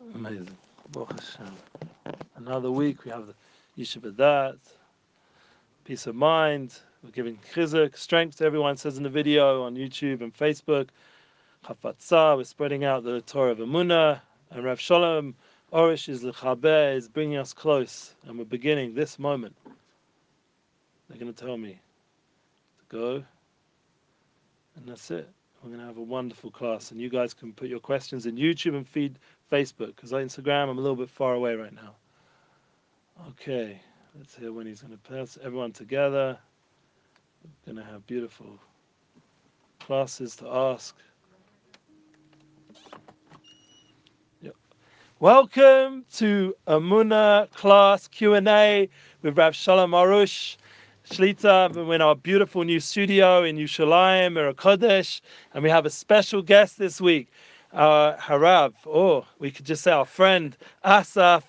Amazing. Another week we have the Dat, peace of mind. We're giving chizuk, strength to everyone says in the video on YouTube and Facebook. Chafatzah, we're spreading out the Torah of Amunah. And Rav Shalom Arush is Lechaber, is bringing us close. And we're beginning this moment. They're going to tell me to go. And that's it. We're going to have a wonderful class. And you guys can put your questions in YouTube and feed Facebook. Because on Instagram, I'm a little bit far away right now. Okay. Let's hear when he's going to pass everyone together. We're going to have beautiful classes to ask. Yep. Welcome to Amuna class Q&A with Rav Shalom Arush. Shlita, we're in our beautiful new studio in Yerushalayim, Kodesh, and we have a special guest this week, our Harav, or we could just say our friend Asaf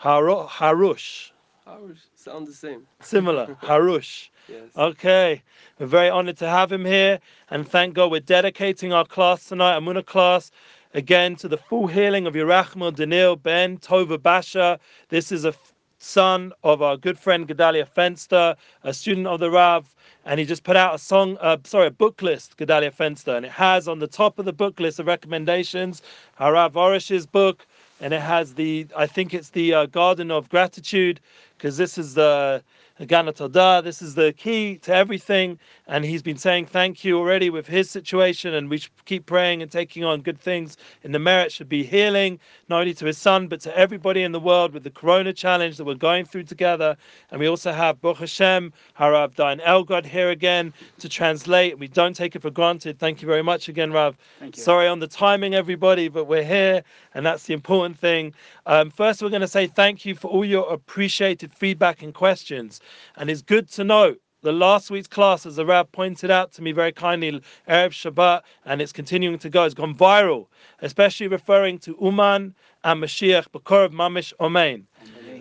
Harush. Harush, sound the same. Similar, Harush. Yes. Okay, we're very honored to have him here, and thank God we're dedicating our class tonight, Amuna class, again to the full healing of Yerachmel Daniel Ben Tova Basha. This is a son of our good friend Gedalia Fenster, a student of the Rav, and he just put out a song, uh, sorry, a book list, Gedalia Fenster, and it has on the top of the book list of recommendations Harav Arush's book, and it has the, I think it's the uh, Garden of Gratitude, because this is the This is the key to everything. And he's been saying thank you already with his situation. And we should keep praying and taking on good things. And the merit should be healing, not only to his son, but to everybody in the world with the Corona challenge that we're going through together. And we also have Baruch Hashem, Harav Dain Elgod here again to translate. We don't take it for granted. Thank you very much again, Rav. Thank you. Sorry on the timing, everybody, but we're here. And that's the important thing. Um, first, we're going to say thank you for all your appreciated feedback and questions. And it's good to know the last week's class, as the Rab pointed out to me very kindly, Erev Shabbat, and it's continuing to go, it's gone viral, especially referring to Uman and Mashiach, Bakor of Mamish Omein.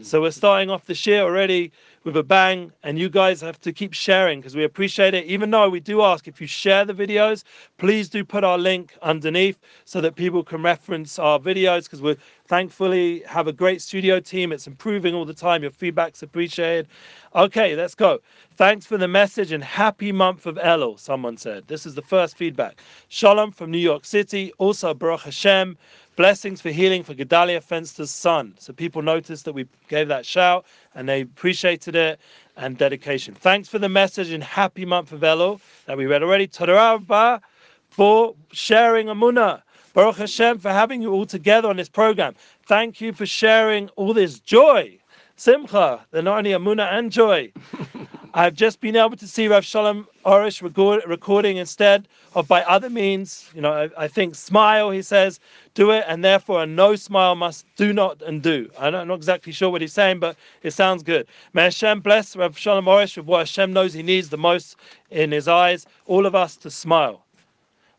So we're starting off the year already with a bang, and you guys have to keep sharing because we appreciate it. Even though we do ask if you share the videos, please do put our link underneath so that people can reference our videos because we're thankfully have a great studio team. It's improving all the time. Your feedback's appreciated. Okay, let's go. Thanks for the message and happy month of Elul, someone said. This is the first feedback. Shalom from New York City. Also, Baruch Hashem. Blessings for healing for Gedalia Fenster's son. So people noticed that we gave that shout and they appreciated it and dedication. Thanks for the message and happy month of Elul that we read already. Todah for sharing Amunah. Baruch Hashem for having you all together on this program. Thank you for sharing all this joy. Simcha, the not only Amunah and joy. I've just been able to see Rav Shalom Arush record, recording instead of by other means. You know, I, I, think smile, he says, do it, and therefore a no smile must do not and do. I'm not exactly sure what he's saying, but it sounds good. May Hashem bless Rav Shalom Arush with what Hashem knows he needs the most in his eyes, all of us to smile.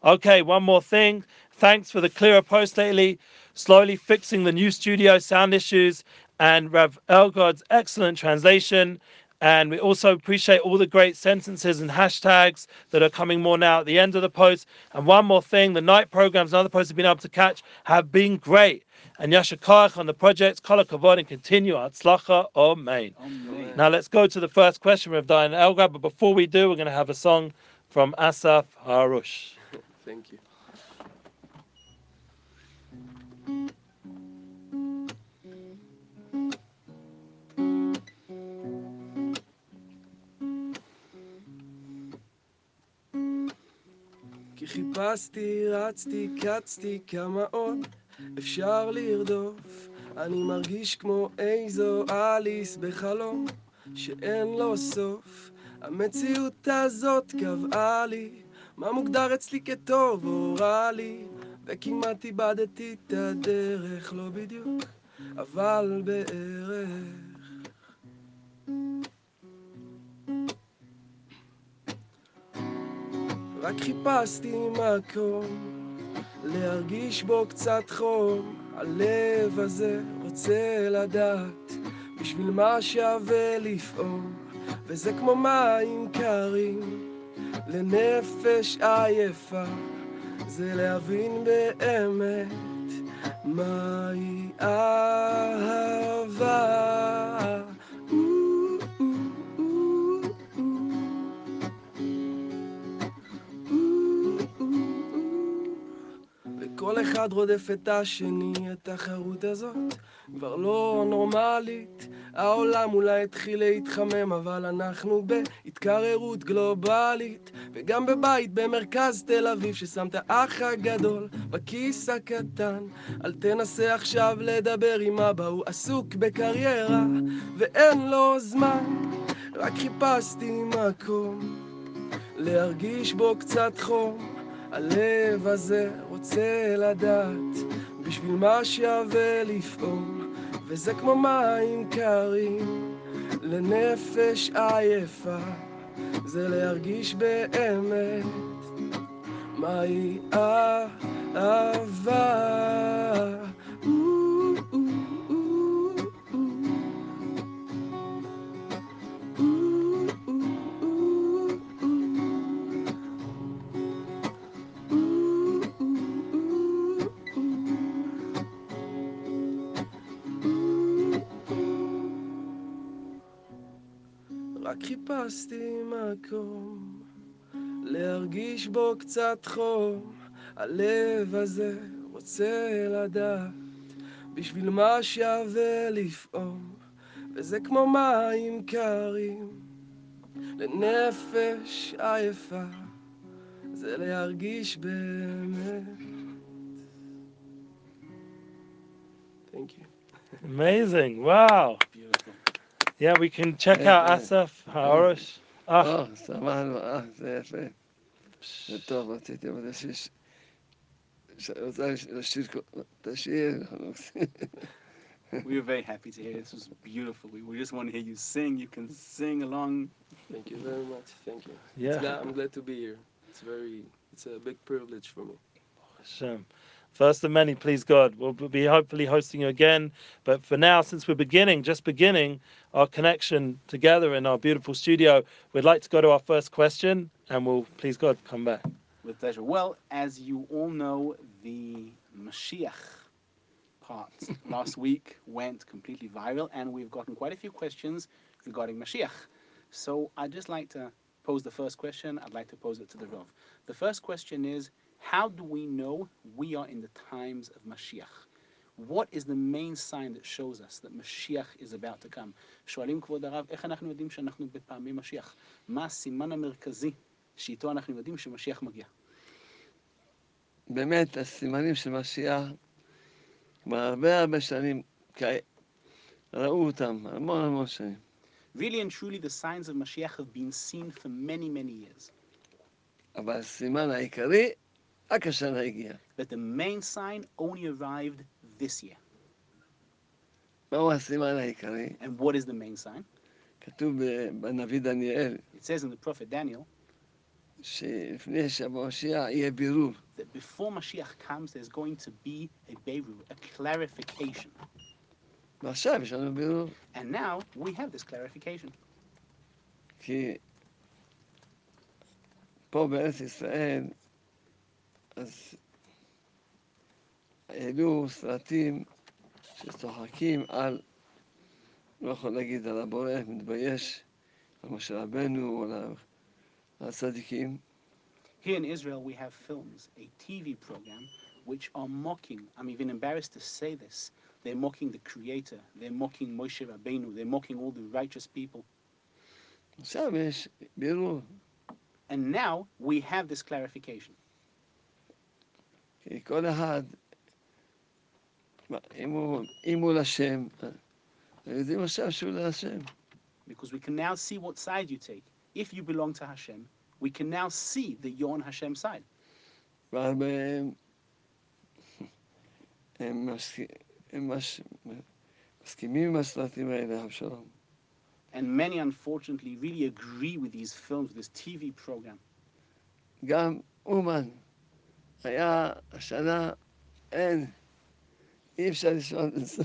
Okay, one more thing. Thanks for the clearer post lately, slowly fixing the new studio sound issues, and Rav Elgod's excellent translation. And we also appreciate all the great sentences and hashtags that are coming more now at the end of the post. And one more thing, the night programs and other posts have been able to catch have been great. And Yashakach on the projects, Kol Kavod, and continue. Atzlacha, Amen. Amen. Now let's go to the first question with Diane Elgad. But before we do, we're going to have a song from Asaf Harush. Thank you. חיפשתי, רצתי, קצתי, כמה עוד אפשר לרדוף. אני מרגיש כמו איזו אליס בחלום שאין לו סוף. המציאות הזאת קבעה לי מה מוגדר אצלי כטוב או רע לי, וכמעט איבדתי את הדרך, לא בדיוק, אבל בערך. רק חיפשתי מקום להרגיש בו קצת חום, הלב הזה רוצה לדעת בשביל מה שווה לפעום, וזה כמו מים קרים לנפש עייפה, זה להבין באמת מהי אהבה? וכל אחד רודף את השני, התחרות הזאת כבר לא נורמלית. העולם אולי התחיל להתחמם, אבל אנחנו בהתקררות גלובלית. וגם בבית במרכז תל אביב, ששם את האח הגדול בכיס הקטן. אל תנסה עכשיו לדבר עם אבא, הוא עסוק בקריירה, ואין לו זמן. רק חיפשתי מקום להרגיש בו קצת חום. הלב הזה רוצה לדעת בשביל מה שווה לפעול וזה כמו מים קרים לנפש עייפה זה להרגיש באמת מהי אהבה חיפשתי מקום להרגיש בו קצת חום הלב הזה רוצה לדעת בשביל מה שווה לפעום וזה כמו מים קרים לנפש עייפה זה להרגיש באמת. Thank you. Amazing. Wow. Beautiful. Yeah, we can check Yeah, out yeah. Asaf Harosh. Ah, אה, סבבה, אה, זה יפה. זה טוב, רציתי אבל שיש... רוצה לשיר את השיר. We were very happy to hear this was beautiful. We, we just want to hear you sing. You can sing along. Thank you very much. Thank you. It's yeah. glad, I'm glad to be here. It's very, it's a big privilege for me. Hashem. First of many, please God. We'll be hopefully hosting you again. But for now, since we're beginning, just beginning our connection together in our beautiful studio, we'd like to go to our first question and we'll, please God, come back. With pleasure. Well, as you all know, the Mashiach part last week went completely viral, and we've gotten quite a few questions regarding Mashiach. So I'd just like to pose the first question. I'd like to pose it to the Rav. The first question is How do we know we are in the times of Mashiach? What is the main sign that shows us that Mashiach is about to come? שואלים כבוד הרב, איך אנחנו יודעים שאנחנו בפעמי משיח? מה הסימן המרכזי שאיתו אנחנו יודעים שמשיח מגיע? באמת, הסימנים של משיח, כבר הרבה הרבה שנים, ראו אותם, המון המון שנים. Really and truly, the signs of Mashiach have been seen for many, many years. אבל הסימן העיקרי, But the main sign only arrived this year. And what is the main sign? It says in the prophet Daniel. That before Mashiach comes there's going to be a birur, a clarification. And now we have this clarification. כי אז העלו סרטים שצוחקים על, לא יכול להגיד על הבורא, מתבייש, על משה רבנו או על הצדיקים, Here in Israel, we have films, a TV program, which are mocking. I'm even embarrassed to say this. They're mocking the Creator. They're mocking Moshe Rabbeinu. They're mocking all the righteous people. עכשיו יש בירור, And now we have this clarification. כי כל אחד, מה, אם הוא, אם הוא לשם, יודעים עכשיו שהוא להשם. Because we can now see what side you take. If you belong to Hashem, we can now see that you're on Hashem's side. והרבה הם, הם, מסכ... הם מש... מסכימים עם הסרטים האלה, אבשלום. And many, unfortunately, really agree with these films, this TV program. גם אומן, היה השנה, אין, אי אפשר לשמוע את זה.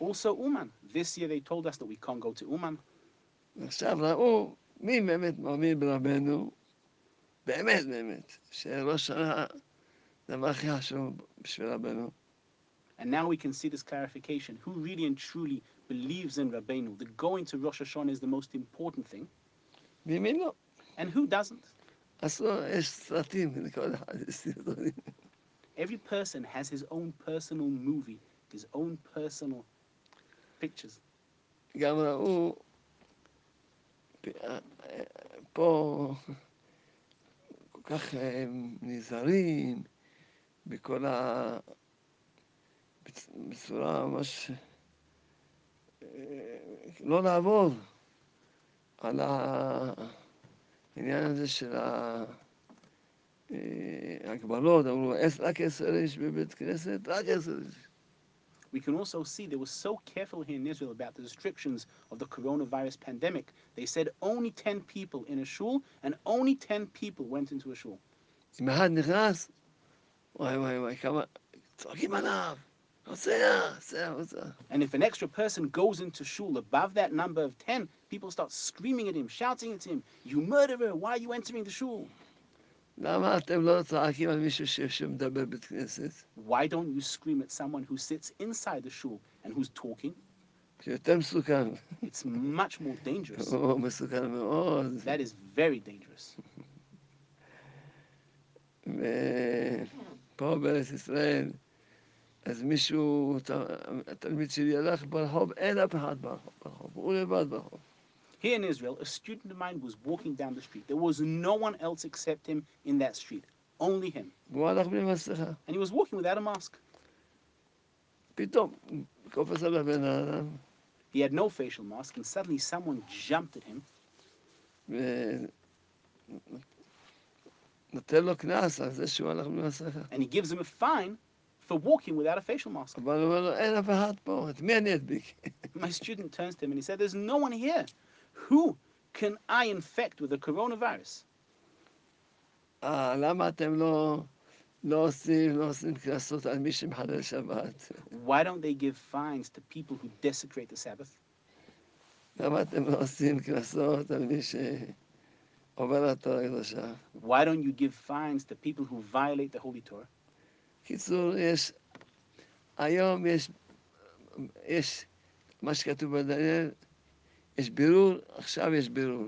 Also, Uman. This year they told us that we can't go to Uman. עכשיו ראו מי באמת מאמין ברבנו, באמת באמת, שראש שנה הדבר הכי חשוב בשביל רבנו, And now we can see this clarification. Who really and truly believes in Rabbeinu? The going to Rosh Hashanah is the most important thing. ומי לא? And who doesn't? אז לא, יש סרטים, לכל אחד יש סרטונים. Every person has his own personal movie, his own personal pictures. גם ראו אה, פה כל כך אה, נזהרים בכל ה... בצ- בצורה ממש... אה, לא לעבור על העניין הזה של ה- אה, ההגבלות, אמרו "עש- רק עשר איש בבית כנסת, רק עשר איש. We can also see they were so careful here in Israel about the restrictions of the coronavirus pandemic. They said only 10 people in a shul, and only 10 people went into a shul. אם אחד נכנס, וואי וואי וואי, כמה... צועקים עליו, נוסע, נוסע, נוסע. And if an extra person goes into shul above that number of 10, people start screaming at him, shouting at him, You murderer, why are you entering the shul? למה אתם לא צועקים על מישהו ש- שמדבר בבית כנסת? Why don't you scream at someone who sits inside the shul and who's talking? שיותר מסוכן. It's much more dangerous. הוא מסוכן מאוד. That is very dangerous. ופה בארץ ישראל, אז מישהו, ת- התלמיד שלי הלך ברחוב, אין אף אחד ברחוב, ברחוב, הוא לבד ברחוב. Here in Israel, a student of mine was walking down the street. There was no one else except him in that street, only him. והוא הלך בלי מסכה. And he was walking without a mask. פתאום, קופץ עליו בן האדם, He had no facial mask, and suddenly someone jumped at him ונותן לו קנס על זה שהוא הלך בלי מסכה. and he gives him a fine for walking without a facial mask. My student turns to him and he said, There's no one here. Who can I infect with the coronavirus? Why don't they give fines to people who desecrate the Sabbath? Why don't you give fines to people who violate the Holy Torah? קיצור, יש, היום יש, יש מה שכתוב בדניאל, יש בירור, עכשיו יש בירור.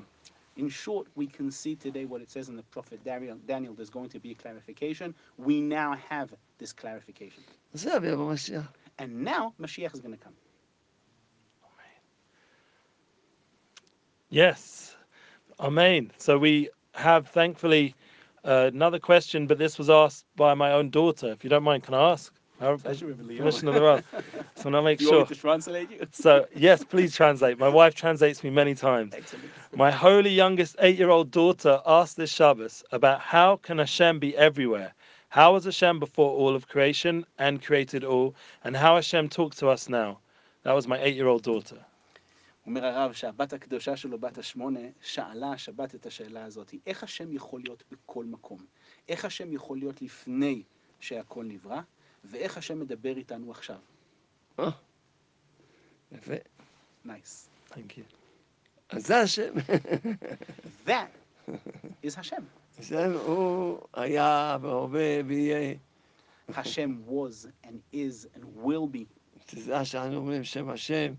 In short, we can see today what it says in the prophet Daniel. Daniel there's going to be a clarification. We now have this clarification. עכשיו יבוא משיח. And now Mashiach is going to come. Yes. Amen. So we have thankfully uh, another question, but this was asked by my own daughter. If you don't mind, can I ask? Permission of the Rav. So I'll make you want sure. to translate you? So yes, please translate. My wife translates me many times. Excellent. My holy youngest eight-year-old daughter asked this Shabbos about how can Hashem be everywhere? How was Hashem before all of creation and created all? And how Hashem talks to us now? That was my eight-year-old daughter. אומר הרב שהבת הקדושה שלו, בת השמונה, שאלה השבת את השאלה הזאת, איך השם יכול להיות בכל מקום? איך השם יכול להיות לפני שהכל נברא? ואיך השם מדבר איתנו עכשיו? יפה. נייס. Thank you. אז זה השם. That is השם. השם הוא היה והווה ויהיה. השם was and is and will be. תדע שאנו אומרים שם השם,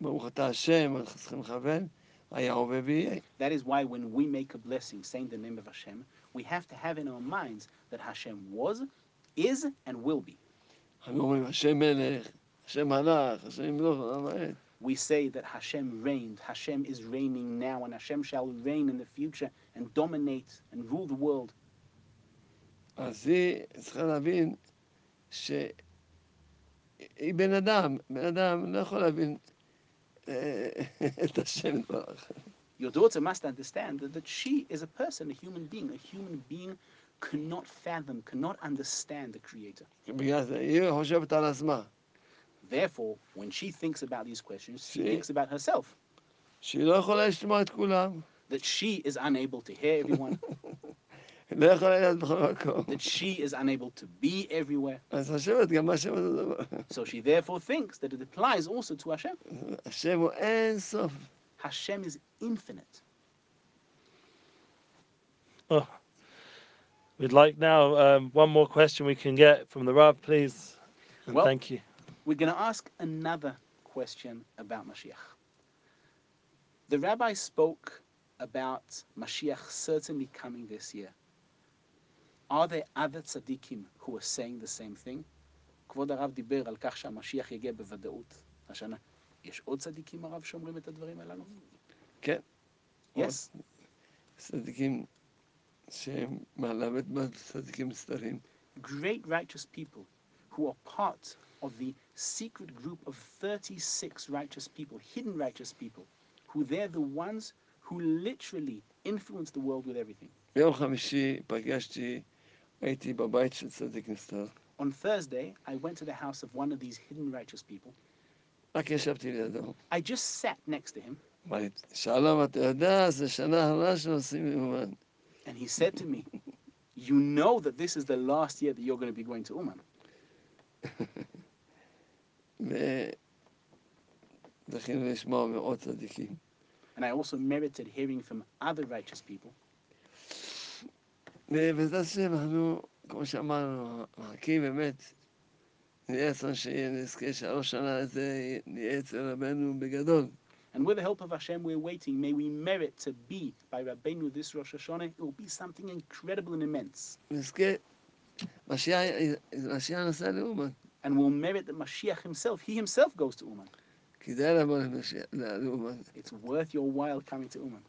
ברוך אתה השם, אנחנו צריכים לכוון, היה הווה ויהיה. That is why when we make a blessing saying the name of Hashem, we have to have in our minds that Hashem was, is, and will be. אנחנו אומרים השם מלך, השם מלך, השם ימלוך, למה אין? We say that Hashem reigned, Hashem is reigning now, and Hashem shall reign in the future and dominate and rule the world. אז היא צריכה להבין שהיא בן אדם, בן אדם לא יכול להבין אה, את השם יתברך. Your daughter must understand that, that she is a person, a human being. A human being cannot fathom, cannot understand the Creator. בגלל זה היא חושבת על עצמה, Therefore, when she thinks about these questions, she See? thinks about herself, שהיא לא יכולה לשמוע את כולם, that she is unable to hear everyone, that she is unable to be everywhere. So she therefore thinks that it applies also to Hashem. Hashem is infinite. Oh, we'd like now um, one more question we can get from the Rav, please. Well, thank you. We're going to ask another question about Mashiach. The rabbi spoke about Mashiach certainly coming this year Are there other tzaddikim who are saying the same thing? כבוד הרב דיבר על כך שהמשיח יגיע בוודאות השנה. יש עוד צדיקים הרב שאומרים את הדברים הללו? כן. Yes. צדיקים שהם מהלמד צדיקים סתרים. Great righteous people who are part of the secret group of 36 righteous people, hidden righteous people, who they're the ones who literally influence the world with everything. ביום חמישי פגשתי, הייתי בבית של צדיק נסתר. On Thursday, I went to the house of one of these hidden righteous people. רק ישבתי לידו. I just sat next to him, אמר לי, שלום, אתה יודע, זו שנה האחרונה שעושים מאומן. and he said to me, You know that this is the last year that you're going to be going to Uman. וזכינו לשמוע מאות צדיקים. And I also merited hearing from other righteous people. ובעזרת השם, אנחנו, כמו שאמרנו, מחכים באמת. נהיה רצון שיהיה נזכה שהראש שנה הזה נהיה אצל רבנו בגדול. And with the help of Hashem, we're waiting. May we merit to be by Rabbeinu this Rosh Hashanah. It will be something incredible and immense. נזכה, משיח משיח נסע לאומן. And we'll merit that Mashiach himself, he himself goes to Uman. כדאי לבוא למשיח- לאומן. It's worth your while coming to Uman.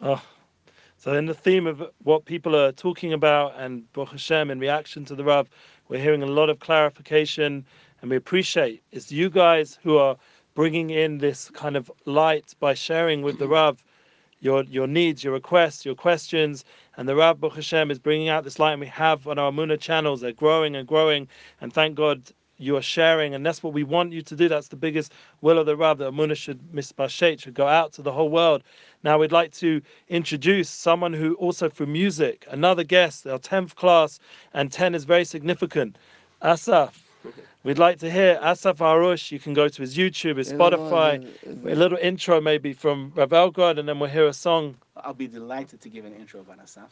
Oh. So, in the theme of what people are talking about and Baruch Hashem in reaction to the Rav, we're hearing a lot of clarification and we appreciate it's you guys who are bringing in this kind of light by sharing with the Rav your your needs, your requests, your questions, and the Rav Baruch Hashem is bringing out this light. And we have on our Muna channels, they're growing and growing, and thank God you are sharing, and that's what we want you to do. That's the biggest will of the Rav that Amuna should mispashet, should go out to the whole world. Now we'd like to introduce someone who also through music, another guest, our 10th class, and 10 is very significant. Asaf. We'd like to hear Asaf Arush. You can go to his YouTube, his Spotify. A little intro maybe from Rav Elgod, and then we'll hear a song. I'll be delighted to give an intro about Asaf.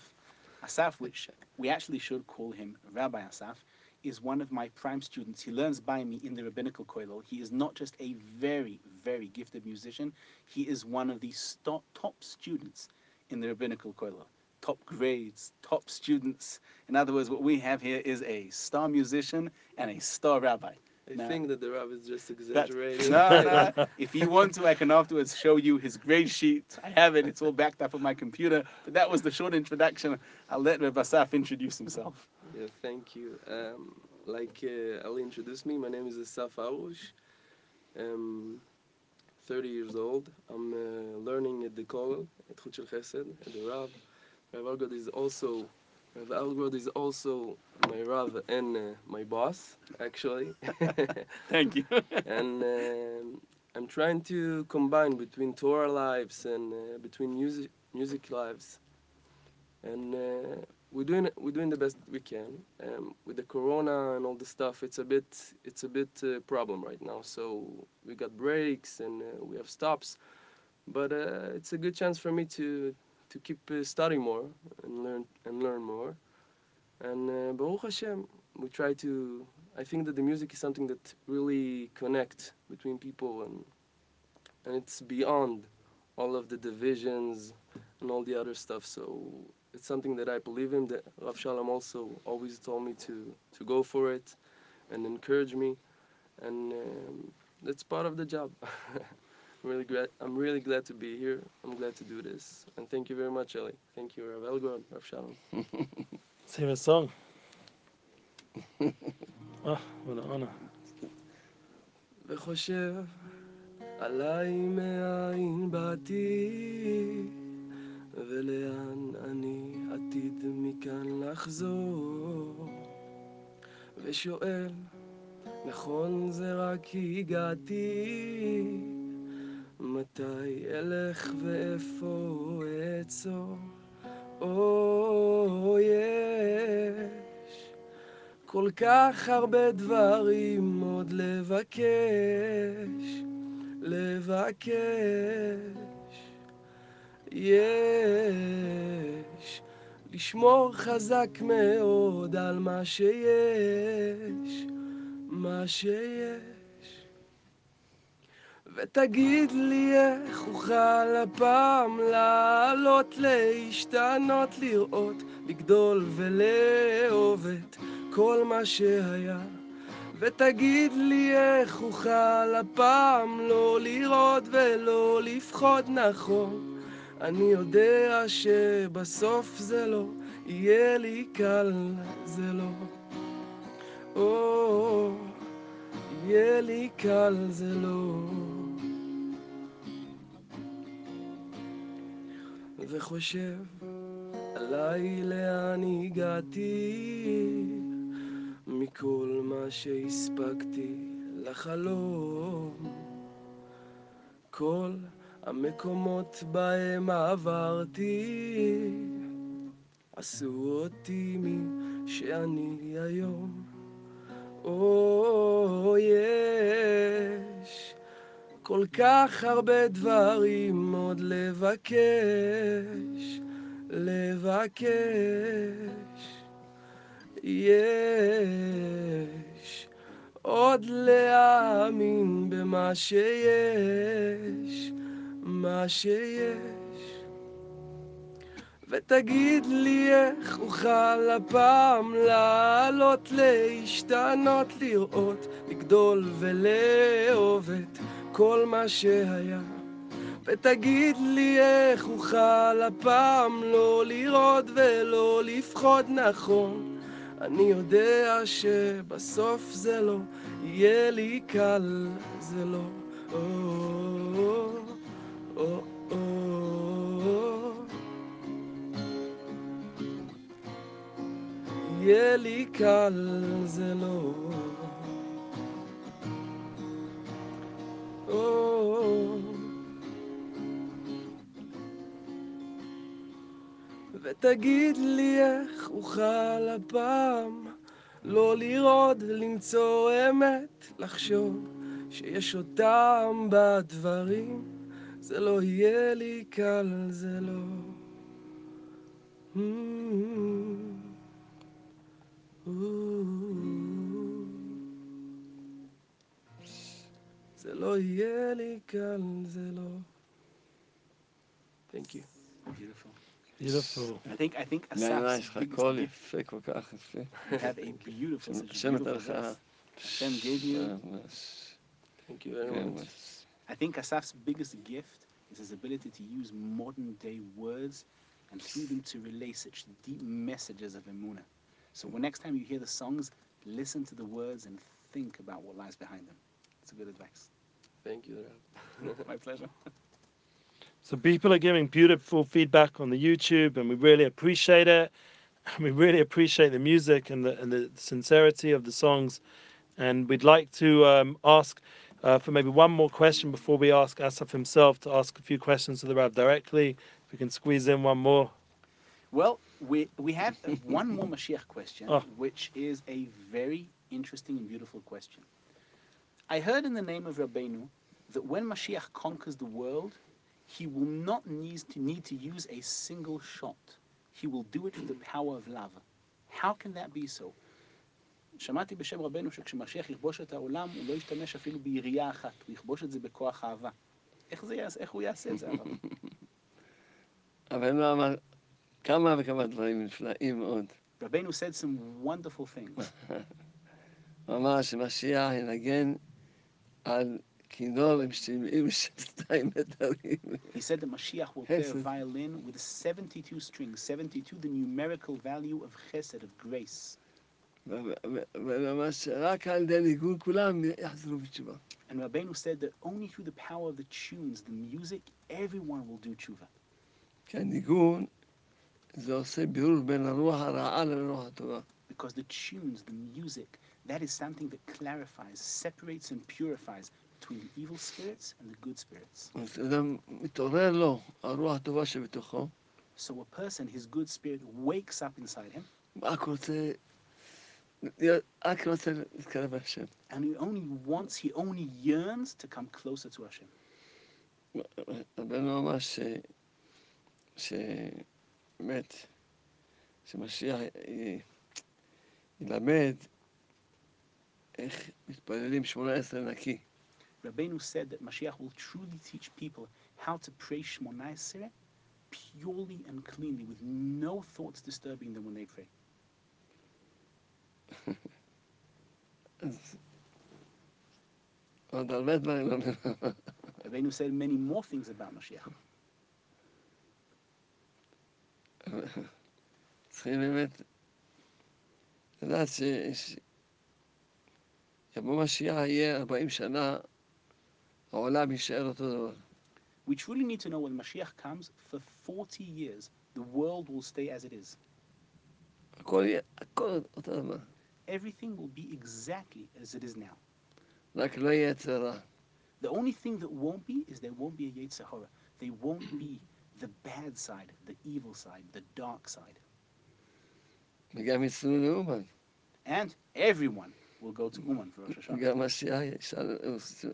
Asaf, which we actually should call him Rabbi Asaf, is one of my prime students. He learns by me in the rabbinical kollel. He is not just a very, very gifted musician. He is one of the sto- top students in the rabbinical kollel. Top grades, top students. In other words, what we have here is a star musician and a star rabbi. I No. think that the rabbi is just exaggerating. no, no. If you want to, I can afterwards show you his grade sheet. I have it. It's all backed up on my computer. But that was the short introduction. I'll let Reb Asaf introduce himself. Yeah, thank you. Um, like uh, Ali introduced me, my name is Asaf Arush. I'm 30 years old. I'm uh, learning at the Kollel, at Chut Shel Chesed, at the Rav. Rav Algod is also Rav Algod is also my Rav and uh, my boss, actually. Thank you. and um, I'm trying to combine between Torah lives and uh, between music music lives, and uh, we're doing we're doing the best we can. Um, with the Corona and all the stuff, it's a bit it's a bit uh, problem right now. So we got breaks and uh, we have stops, but uh, it's a good chance for me to to keep uh, studying more and learn and learn more. And uh, Baruch Hashem, we try to I think that the music is something that really connects between people and and it's beyond all of the divisions and all the other stuff. So it's something that I believe in. That Rav Shalom also always told me to to go for it and encourage me, and um, that's part of the job. I'm really glad. I'm really glad to be here. I'm glad to do this, and thank you very much, Eli. Thank you, Rav Elgod, Rav Shalom. Let's hear a song. oh, what an honor. וחושב עליי מאין באתי ולאן אני עתיד מכאן לחזור? ושואל נכון זה רק הגעתי? מתי אלך ואיפה אעצור? או יש כל כך הרבה דברים עוד לבקש, לבקש. יש לשמור חזק מאוד על מה שיש, מה שיש. ותגיד לי איך אוכל הפעם לעלות, להשתנות, לראות, לגדול ולאהוב את כל מה שהיה. ותגיד לי איך אוכל הפעם לא לראות ולא לפחוד נכון. אני יודע שבסוף זה לא יהיה לי קל, זה לא. או, יהיה לי קל, זה לא. וחושב עליי לאן הגעתי מכל מה שהספקתי לחלום. כל המקומות בהם עברתי עשו אותי מי שאני היום. או, יש כל כך הרבה דברים עוד לבקש, לבקש. יש עוד להאמין במה שיש, מה שיש. ותגיד לי איך אוכל הפעם לעלות, להשתנות, לראות, לגדול ולאהוב את כל מה שהיה. ותגיד לי איך אוכל הפעם לא לראות ולא לפחוד נכון. אני יודע שבסוף זה לא יהיה לי קל, זה לא. או, או, או. יהיה לי קל, זה לא. ותגיד לי איך אוכל הפעם לא לראות ולמצוא אמת, לחשוב שיש אותם בדברים, זה לא יהיה לי קל, זה לא. זה לא יהיה לי קל, זה לא. Thank you. Beautiful. Beautiful. I think I think Asaf's יש לך biggest קול gift יפה כל כך יפה. you have a beautiful, such a beautiful voice. Hashem gave you. Thank you very כן, much. I think Asaf's biggest gift is his ability to use modern day words and freedom them to relay such deep messages of Emuna. So when next time you hear the songs, listen to the words and think about what lies behind them. It's a good advice. Thank you, My pleasure. So people are giving beautiful feedback on the YouTube, and we really appreciate it. And we really appreciate the music and the and the sincerity of the songs. And we'd like to um, ask uh, for maybe one more question before we ask Asaf himself to ask a few questions to the Rab directly. If we can squeeze in one more. Well, we we have one more Mashiach question, Oh. which is a very interesting and beautiful question. I heard in the name of Rabbeinu that when Mashiach conquers the world, he will not need to need to use a single shot. He will do it with the power of love. How can that be so? שמעתי בשם רבנו שכשמשיח יכבוש את העולם, הוא לא ישתמש אפילו בירייה אחת, הוא יכבוש את זה בכוח אהבה. איך, זה יעשה, איך הוא יעשה את זה, הרב? אבל הוא אמר כמה וכמה דברים נפלאים מאוד. רבנו said some wonderful things. הוא אמר שמשיח ינגן על כינור עם 72 מטרים. He said that Mashiach will play a violin with 72 strings, 72 the numerical value of chesed, of grace. And Rabbeinu said that only through the power of the tunes, the music, everyone will do tshuva. Because the tunes, the music, that is something that clarifies, separates, and purifies between the evil spirits and the good spirits. So a person, his good spirit wakes up inside him. and he only wants, he only yearns to come closer to Hashem. רבנו אמר שבאמת, שמשיח י- ילמד איך מתפללים שמונה עשרה נקי. Rabbeinu said that Mashiach will truly teach people how to pray Shmoneh Esrei purely and cleanly, with no thoughts disturbing them when they pray. אז עוד הרבה דברים לא מבין. Rabbeinu said many more things about Mashiach. צריכים באמת לדעת ש... ש... יבוא משיח יהיה 40 שנה, העולם יישאר אותו דבר. We truly need to know when Mashiach comes, for 40 years, the world will stay as it is. הכל יהיה, הכל אותו דבר. Everything will be exactly as it is now. רק לא יהיה צרה. The only thing that won't be is there won't be a Yetzer Hara. There won't be the bad side, the evil side, the dark side. וגם יצאו לאומן. And everyone will go to Uman for Rosh Hashanah. גם משיח יצא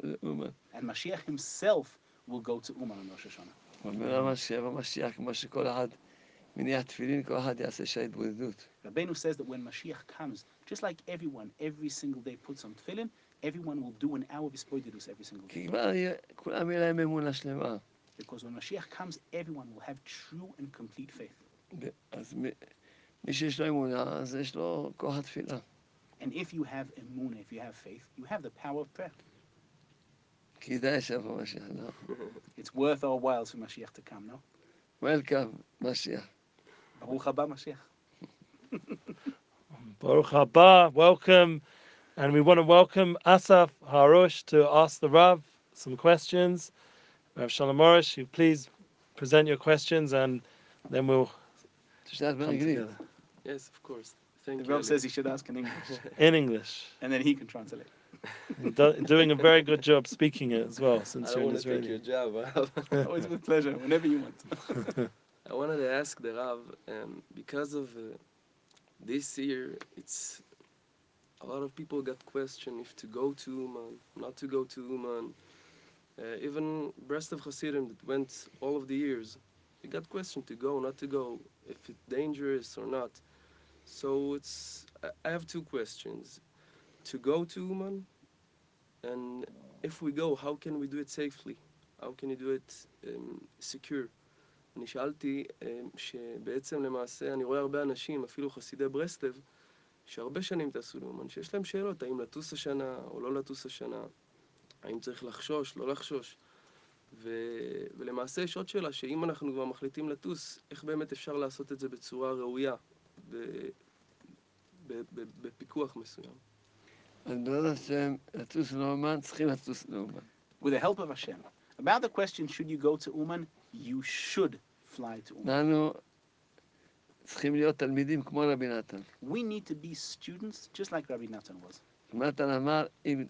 לאומן. And Mashiach himself will go to Uman on Rosh Hashanah. אומר המשיח במשיח, כמו שכל אחד Rabbeinu says that when Mashiach comes, just like everyone, every single day puts on tefillin, everyone will do an hour of hisbodedus every single day. Because when Mashiach comes, everyone will have true and complete faith. And if you have אמונה, if you have faith, you have the power of prayer. It's worth our while for Mashiach to come, no? Welcome, Mashiach. Baruch haba welcome. And we want to welcome Asaf Harush to ask the Rav some questions. Rav Shalom Morish, you please present your questions and then we'll come together. Yes, of course. Thank the Rav says he should ask in English. in English. And then he can translate. Do, doing a very good job speaking it as well, since I you're in Israel. Really... your job. Always oh, with pleasure, whenever you want. I wanted to ask the Rav, um, because of uh, this year, it's a lot of people got question if to go to Uman, not to go to Uman. Uh, even Breslov Hasidim that went all of the years, they got question to go, not to go, if it's dangerous or not. So it's, I- I have two questions. To go to Uman, and if we go, how can we do it safely? How can you do it um, secure? אני שאלתי אה, שבעצם למעשה אני רואה הרבה אנשים, אפילו חסידי ברסלב, שהרבה שנים טסו לאומן, שיש להם שאלות, האם לטוס השנה או לא לטוס השנה, האם צריך לחשוש, לא לחשוש. ו... ולמעשה יש עוד שאלה, שאם אנחנו כבר מחליטים לטוס, איך באמת אפשר לעשות את זה בצורה ראויה, ב... ב... ב... בפיקוח מסוים. אז בעזרת השם, לטוס לאומן, צריכים לטוס לאומן. With the help of Hashem. About the question, should you go to Uman? You should. אנחנו צריכים להיות תלמידים כמו רבי נתן. We need to be students just like Rabbi Natan was. נתן אמר, אם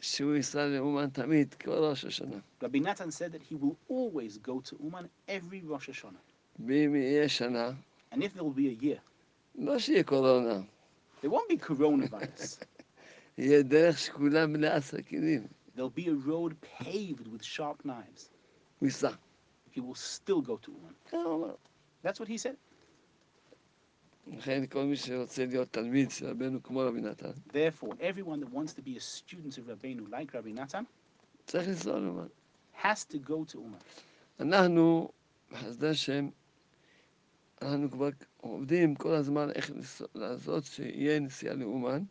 שהוא ייסע לאומן תמיד, כל ראש השנה. Rabbi Natan said that he will always go to Uman every Rosh Hashanah. ואם יהיה שנה, And if there will be a year, לא שיהיה קורונה, there won't be coronavirus. יהיה דרך שכולה מלאה סכינים. There'll be a road paved with sharp knives. הוא ייסע. He will still go to Uman. ככה הוא אמר. That's what he said. לכן כל מי שרוצה להיות תלמיד של רבנו כמו רבי נתן, Therefore, everyone that wants to be a student of Rabbeinu like Rabbi Natan צריך לנסוע לאומן. has to go to Uman. אנחנו, בחסדי השם, אנחנו כבר עובדים כל הזמן איך לנסוע- לעשות שיהיה נסיעה לאומן,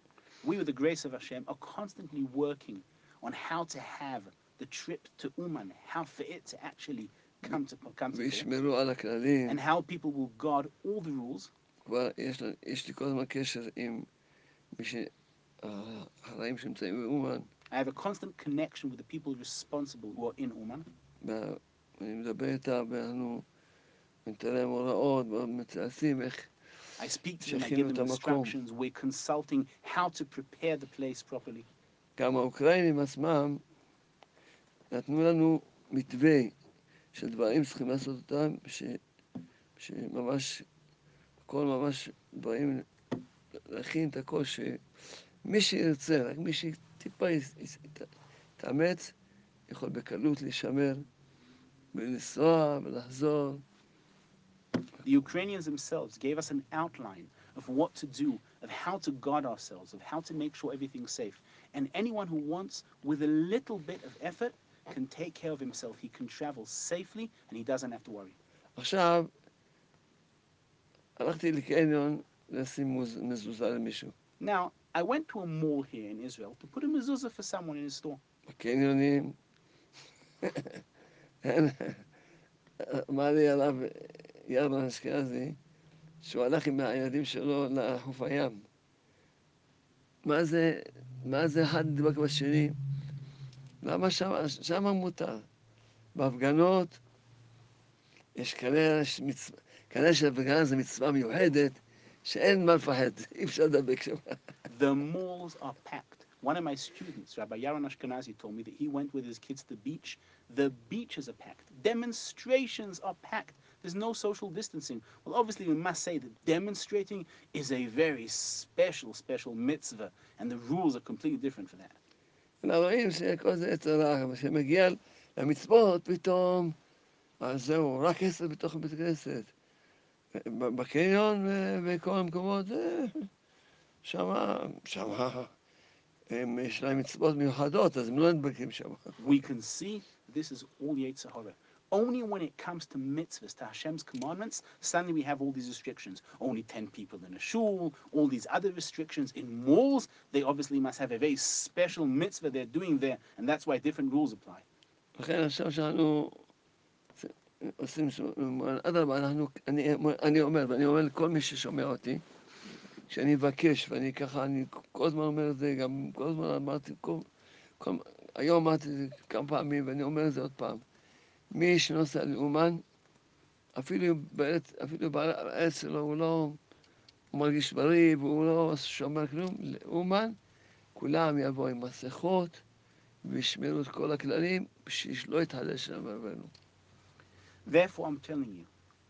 We, with the grace of Hashem, are constantly working on how to have the trip to Uman, how for it to actually come to come to pass, וישמרו על הכללים. and how people will guard all the rules. כבר יש, לה- יש לי כל הזמן קשר עם מי ש... החראים שנמצאים באומן, I have a constant connection with the people responsible who are in Uman. וה- ואני מדבר איתם, ואנחנו ניתן להם הוראות, ומתעשים איך I speak to them, I שהכינו give את them המקום. instructions. We're consulting how to prepare the place properly. גם האוקראינים עצמם נתנו לנו מתווה של דברים שצריכים לעשות אותם, ש, שממש, הכל ממש דברים, להכין את הכל, שמי שירצה, רק מי שטיפה יתאמץ, יכול בקלות להישמר ולנסוע ולחזור. The Ukrainians themselves gave us an outline of what to do, of how to guard ourselves, of how to make sure everything's safe. And anyone who wants, with a little bit of effort, can take care of himself. He can travel safely and he doesn't have to worry. עכשיו, הלכתי לקניון לשים מזוזה למישהו. Now, I went to a mall here in Israel to put a mezuzah for someone in his store. בקניונים, אמר לי הרב ירמן אשכנזי, שהוא הלך עם הילדים שלו לחוף הים. מה זה, מה זה אחד נדבק בשני? למה שם, שם מותר? בהפגנות, יש כנראה, יש מצ... כנראה שהפגנה זה מצווה מיוחדת, שאין מה לפחד, אי אפשר לדבק שם. The malls are packed. One of my students, Rabbi Yaron Ashkenazi, told me that he went with his kids to the beach. The beaches are packed. Demonstrations are packed. There's no social distancing. Well, obviously, we must say that demonstrating is a very special, special mitzvah, and the rules are completely different for that. אלא רואים שכל זה עץ הרע, כשמגיע למצוות, פתאום, אז זהו, רק עשר בתוך בית הכנסת. בקניון ובכל המקומות. שמה, שמה, הם, יש להם מצוות מיוחדות, אז הם לא נדבקים שם. We can see this is all Yetzer Hara. Only when it comes to mitzvahs, to Hashem's commandments, suddenly we have all these restrictions. Only 10 people in a shul, all these other restrictions. In malls, they obviously must have a very special mitzvah they're doing there, and that's why different rules apply. לכן עכשיו שאנחנו עושים, ש- אדרבה, אנחנו, אני, אני אומר, ואני אומר לכל מי ששומע אותי, שאני מבקש, ואני ככה, אני כל הזמן אומר את זה, גם כל הזמן אמרתי, כל, כל, היום אמרתי את זה כמה פעמים, ואני אומר את זה עוד פעם. מי שנוסע לאומן, אפילו בארץ, אפילו בארץ שלו, הוא לא הוא מרגיש בריא, והוא לא שומר כלום, לאומן, כולם יבואו עם מסכות, וישמרו את כל הכללים, בשביל שלא יתחדש שם רבנו. Therefore, I'm telling you,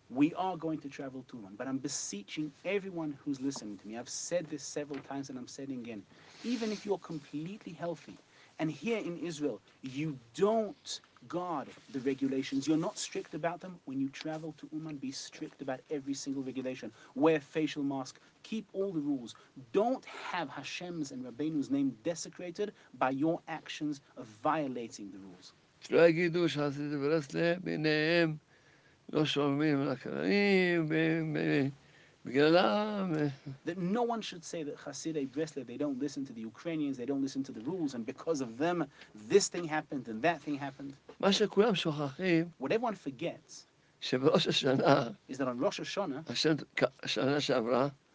we are going to travel to one, but I'm beseeching everyone who's listening to me. I've said this several times and I'm saying it again. Even if you're completely healthy, and here in Israel, you don't guard the regulations, you're not strict about them, when you travel to Uman, be strict about every single regulation. Wear facial mask, keep all the rules. Don't have Hashem's and Rabbeinu's name desecrated by your actions of violating the rules. שלא יגידו שעשיתי ברסלב, ביניהם לא שומעים על that no one should say that Hasidim Breslov, they don't listen to the Ukrainians, they don't listen to the rules, and because of them, this thing happened and that thing happened. What everyone forgets is that on Rosh Hashanah,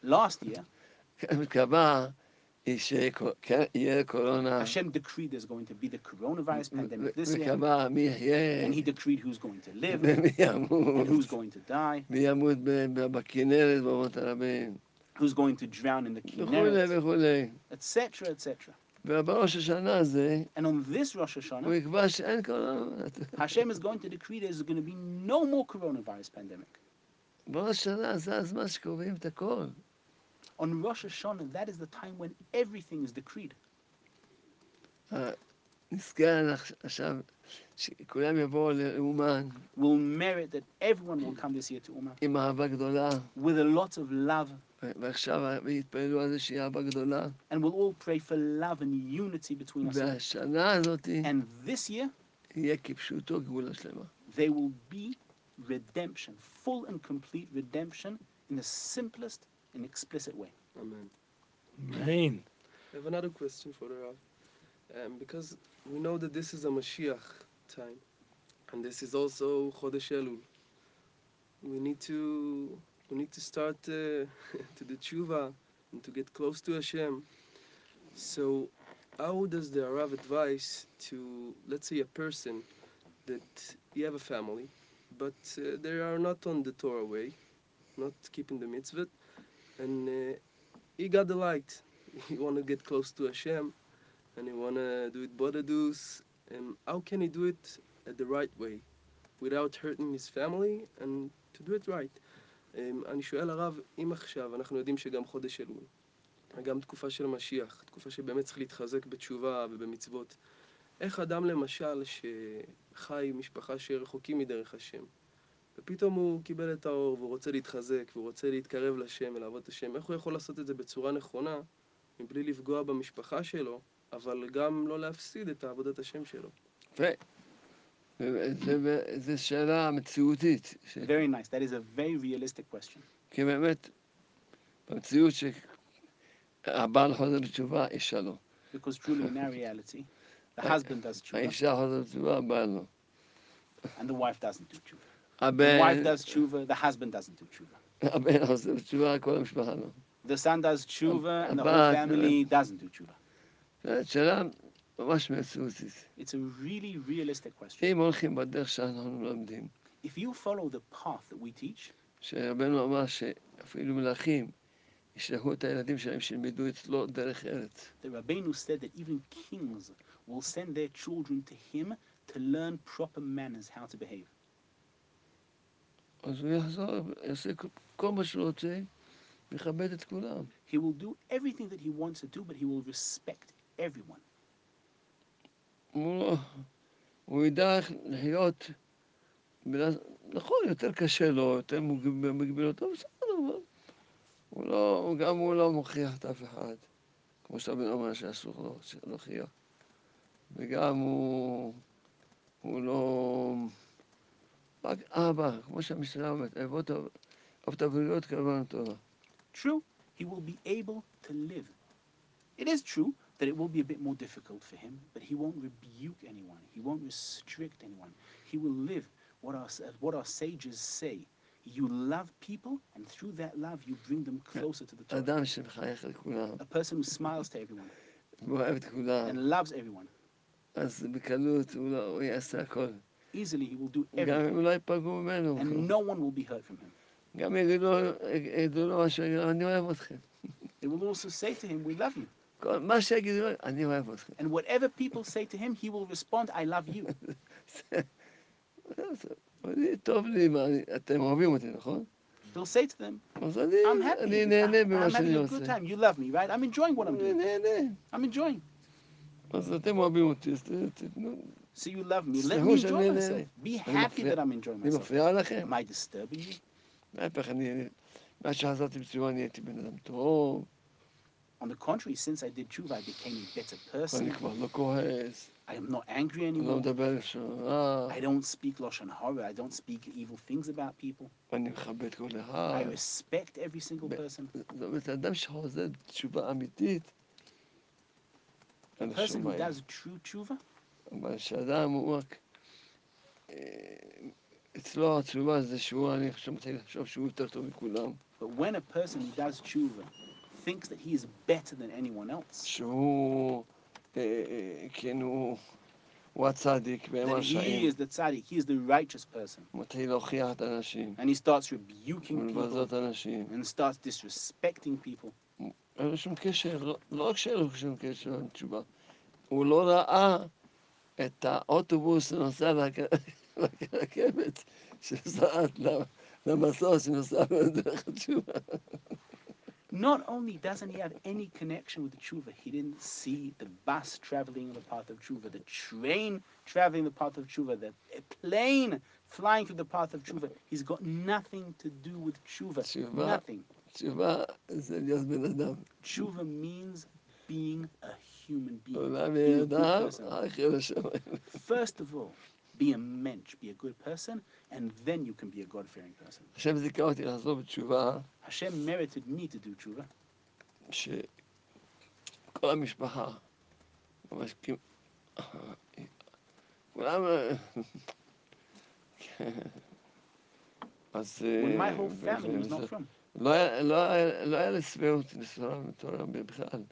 last year, Hashem decreed there's going to be the coronavirus pandemic this year, וקבע מי יחיה, and He decreed who's going to live ומי and ימות, who's going to die, מי ימות ב- ב- בכנרת, במות הרבים, who's going to drown in the וכולי Kinneret, וכולי. etc., etc. ובראש השנה הזה, And on this Rosh הוא Hashanah, יקבע שאין קורונה. Hashem is going to decree there's going to be no more coronavirus pandemic. בראש השנה זה הזמן שקובעים את הכל. On Rosh Hashanah, that is the time when everything is decreed. We'll merit that everyone will come this year to Uman with a lot of love. And we'll all pray for love and unity between us. And this year, there will be redemption, full and complete redemption in the simplest and explicit way. Amen. Amen. I have another question for the Rav. Um, because we know that this is a Mashiach time, and this is also Chodesh Elul. We need to we need to start uh, to the tshuva and to get close to Hashem. So, how does the Rav advise to, let's say, a person that you have a family, but uh, they are not on the Torah way, not keeping the mitzvah, and uh, he got the light. He want to get close to Hashem, and he want to do it bodadus. And how can he do it at the right way, without hurting his family, and to do it right? Um, אני שואל הרב, אם עכשיו אנחנו יודעים שגם חודש אלול, וגם תקופה של משיח, תקופה שבאמת צריך להתחזק בתשובה ובמצוות, איך אדם למשל שחי עם משפחה שרחוקים מדרך השם, ופתאום הוא קיבל את האור, והוא רוצה להתחזק, והוא רוצה להתקרב לשם ולעבוד את השם. איך הוא יכול לעשות את זה בצורה נכונה, מבלי לפגוע במשפחה שלו, אבל גם לא להפסיד את עבודת השם שלו? יפה. זו שאלה מציאותית, Very nice. That is a very realistic question. כי באמת, במציאות שהבעל חוזר בתשובה, אישה לא. Because truly, in our reality, the husband does tshuva האישה חוזרת בתשובה, הבעל לא. and the wife doesn't do tshuva. The הבן, wife does tshuva, the husband doesn't do tshuva. הבן חוזר בתשובה, כל המשפחה לא. The son does tshuva and the whole But- family doesn't do tshuva. זו שאלה ממש מציאותית. It's a really realistic question. אם הולכים בדרך שאנחנו מלמדים, If you follow the path that we teach, שרבנו אמר שאפילו מלכים ישלחו את הילדים שלהם שילמדו אצלו דרך ארץ. the Rabbeinu said that even kings will send their children to him to learn proper manners, how to behave. אז הוא יחזור, יעשה כל- מה שהוא רוצה, ויכבד את כולם. He will do everything that he wants to do, but he will respect everyone. הוא, לא, הוא ידע איך לחיות, בלה- נכון, יותר קשה לו, יותר מוג- מגביל אותו, בסדר, אבל הוא לא, גם הוא לא מוכיח את אף אחד, כמו שהבן אומר שאסור לו, שלא חייך. וגם הוא, הוא לא... רק אבא, כמו שהמשנה אומרת, אבות אבות הבריות קרבן תורה. True, he will be able to live. It is true that it will be a bit more difficult for him, but he won't rebuke anyone. He won't restrict anyone. He will live what our, what our sages say. You love people, and through that love, you bring them closer to the Torah. אדם שמחייך לכולם, A person who smiles to everyone ואוהב את כולם, and loves everyone. אז בקלות הוא, לא, הוא יעשה הכל. easily he will do everything. And no one will be hurt from him. They will also say to him, We love you. And whatever people say to him, he will respond, I love you. They'll say to them, I'm happy. I'm, I'm having a good time. You love me, right? I'm enjoying what I'm doing. I'm enjoying. So you love me. Let me enjoy myself. Be happy that I'm enjoying myself. Am I disturbing you? On the contrary, since I did tshuva, I became a better person. I am not angry anymore. I don't speak Lashon Hara. I don't speak evil things about people. I respect every single person. A person who does true tshuva, אבל שאדם הוא רק... אה, אצלו התשובה זה שהוא, אני חושב, מתחיל לחשוב שהוא יותר טוב מכולם. but when a person who does tshuva thinks that he is better than anyone else, שהוא, אה, אה, כן, הוא, הוא הצדיק והם that he הרשעים. is the tzaddik, he is the righteous person, הוא מתחיל להוכיח את האנשים, and he starts rebuking people ולבזות אנשים. and starts disrespecting people. אין לו שום קשר, לא, לא רק שאין לו שום קשר עם תשובה, הוא לא ראה את האוטובוס שנוסע לרכ- לרכבת, שנוסעת ל- למסוע שנוסע בדרך התשובה. Not only doesn't he have any connection with the tshuva, he didn't see the bus traveling on the path of tshuva, the train traveling the path of tshuva, the plane flying through the path of tshuva. He's got nothing to do with tshuva. Tshuva. Nothing. תשובה זה להיות בן אדם. Tshuva means being a human being. a good person. First of all, be a mensch, be a good person, and then you can be a God-fearing person. השם זיכה אותי לחזור בתשובה, Hashem merited me to do tshuva. שכל המשפחה, ממש כולם... אז... אה. לא היה- לא לא נסורה בתורה בכלל.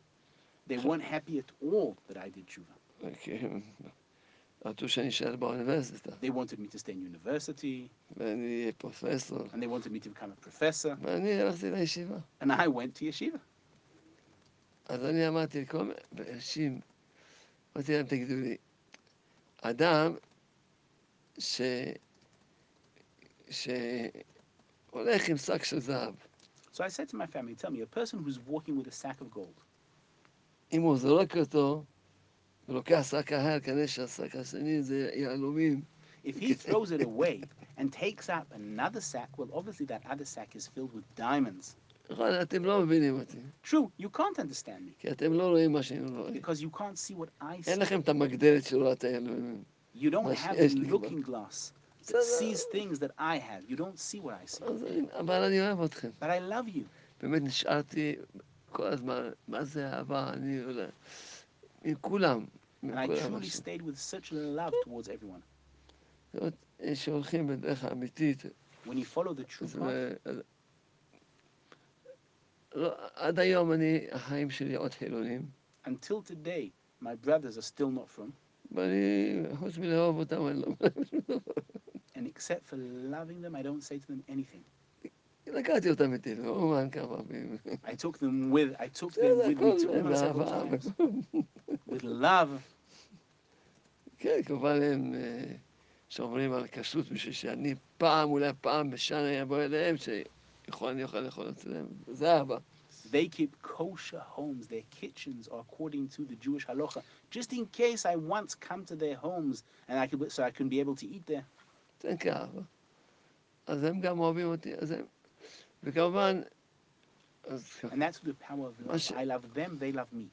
They weren't happy at all that I did tshuva. כי הם רצו שאני אשאר באוניברסיטה, They wanted me to stay in university, ואני אהיה פרופסור, and they wanted me to become a professor, ואני הלכתי לישיבה. and I went to yeshiva. אז אני אמרתי לכל מיני אנשים, אמרתי להם, תגידו לי, אדם ש... שהולך עם שק של זהב, So I said to my family, tell me, a person who's walking with a sack of gold, אם הוא זורק אותו, ולוקח שק אחר, כנראה שהשק השני זה יהלומים, If he throws it away and takes out another sack, well, obviously that other sack is filled with diamonds. נכון, אתם לא מבינים אותי, True, you can't understand me כי אתם לא רואים מה שאני רואה. because you can't see what I see. אין לכם את המגדלת של רואת האלוהים. You don't מה have שיש a לי כבר. looking glass that בסדר. sees things that I have. You don't see what I see. אז אני- אבל אני אוהב אתכם. But I love you. באמת נשארתי כל הזמן, מה זה אהבה, אני יודע, מכולם. I truly stayed with such love towards everyone. שהולכים בדרך האמיתית. When you follow the עד היום אני, החיים שלי עוד חילונים. Until today, my brothers are still not frum. And except for loving them, I don't say to them anything. לקחתי אותם מטילרומן כמה I took them with, I took them with me to Uman several times. With love. כן, כמובן הם שומרים על כשרות בשביל שאני פעם, אולי פעם בשנה אבוא אליהם, שיכול, אני אוכל לאכול אצלם. זה אבא. They keep kosher homes. Their kitchens are according to the Jewish halacha. Just in case I once come to their homes and I could, so I can be able to eat there. כן, כאבא. אז הם וכמובן, אז And that's the power of love. Masha- I love them, they love me.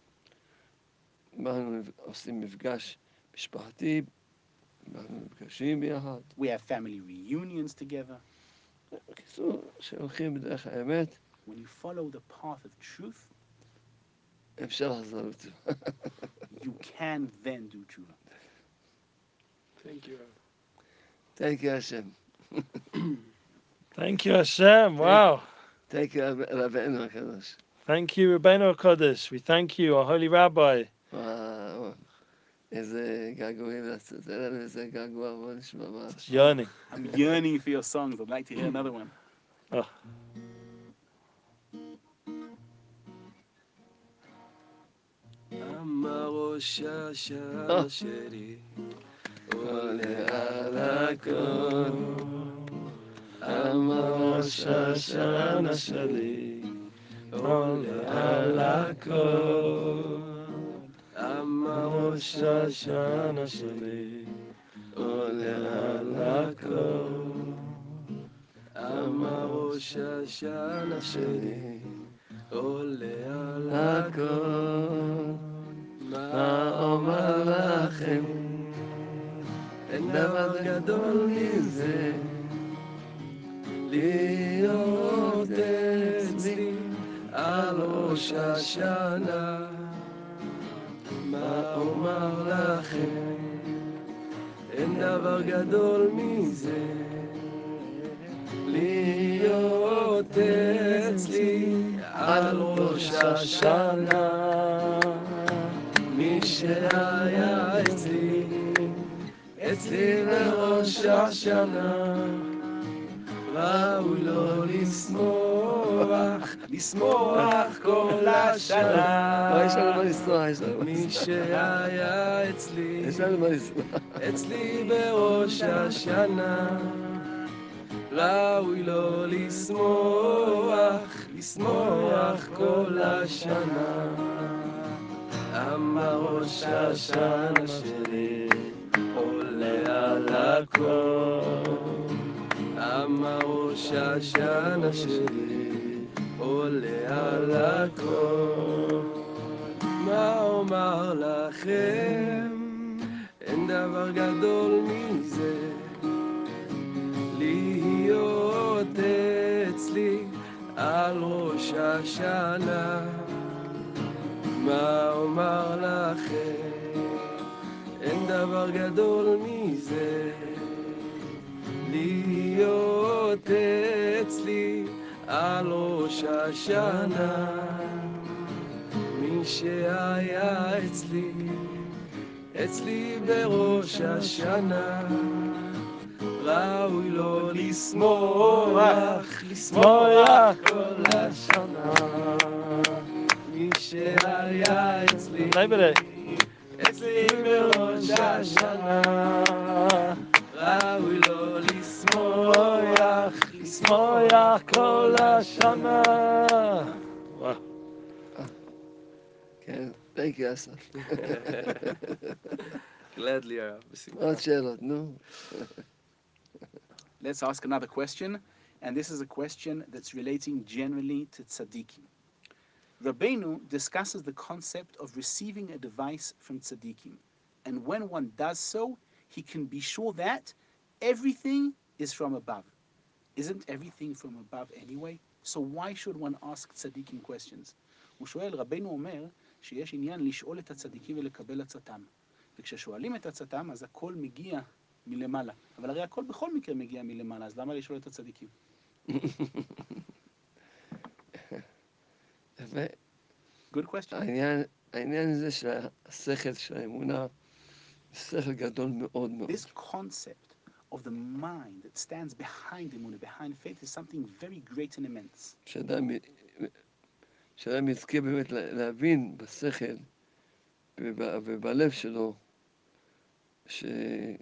אנחנו עושים מפגש משפחתי, אנחנו נפגשים ביחד. We have family reunions together. בקיצור, שהולכים בדרך האמת, When you follow the path of truth, אפשר לחזור לתשובה. you can then do tshuva. Thank you. Thank you, השם. Thank you, Hashem. Wow. Thank you, רב- רבנו הקדוש. Thank you, Rabbeinu Kodesh. We thank you, our holy rabbi. וואו, איזה געגועים לעשות, אין לנו איזה געגוע, בוא נשמע מה. It's yearning. I'm yearning for your songs. I'd like to hear another one. אמר ראש השנה שלי עולה על הכל אמר ראש השנה שלי עולה על הכל. אמר ראש השנה שלי עולה על הכל. אמר ראש השנה שלי עולה על הכל. מה אומר לכם? אין דבר גדול מזה להיות אצלי על ראש השנה מה אומר לכם? אין דבר גדול מזה להיות אצלי על ראש השנה מי שהיה אצלי, אצלי בראש השנה, ראוי לו לשמוח, לשמוח כל השנה. לא, יש לנו מה לשמוח, יש לנו מה מי לשמוח. שהיה אצלי, יש לנו מה לשמוח. אצלי בראש השנה, ראוי לו לשמוח, לשמוח כל השנה. אמר ראש השנה שלי, עולה על הכל. ראש השנה שלי, עולה על הכל. מה אומר לכם? אין דבר גדול מזה להיות אצלי על ראש השנה. מה אומר לכם? אין דבר גדול מזה להיות אצלי על ראש השנה. מי שהיה אצלי, אצלי בראש השנה, ראוי לו לשמוח, לשמוח כל השנה. מי שהיה אצלי. אצלי בראש השנה, ראוי לו לשמוח, לשמוח כל השנה. Wow. כן, thank you, אסף. Gladly, הרב, בשמחה. עוד שאלות, נו. Let's ask another question, and this is a question that's relating generally to tzaddikim. Rabbeinu discusses the concept of receiving a device from tzaddikim, and when one does so, he can be sure that everything is from above. Isn't everything from above anyway? So why should one ask tzaddikim questions? הוא שואל, רבנו אומר שיש עניין לשאול את הצדיקים ולקבל עצתם. וכששואלים את עצתם, אז הכל מגיע מלמעלה. אבל הרי הכל בכל מקרה מגיע מלמעלה, אז למה לשאול את הצדיקים? יפה. Good question. העניין, העניין הזה של השכל, של האמונה, זה שכל גדול מאוד מאוד. This concept of the mind that stands behind Emunah, behind faith, is something very great and immense. שאדם, יזכה באמת לה- להבין בשכל וב- ובלב שלו, שאפילו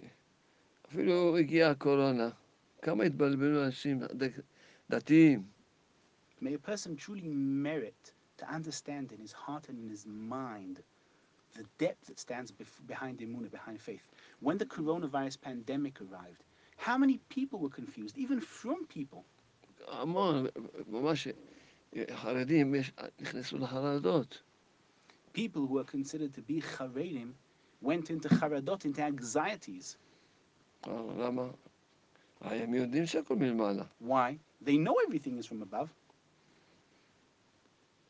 הגיעה הקורונה, כמה התבלבלו אנשים דתיים, May a person truly merit to understand in his heart and in his mind the depth that stands behind Emunah, behind faith. When the coronavirus pandemic arrived, how many people were confused, even from people? People who are considered to be Haredim went into Haradot, into anxieties. Why? They know everything is from above.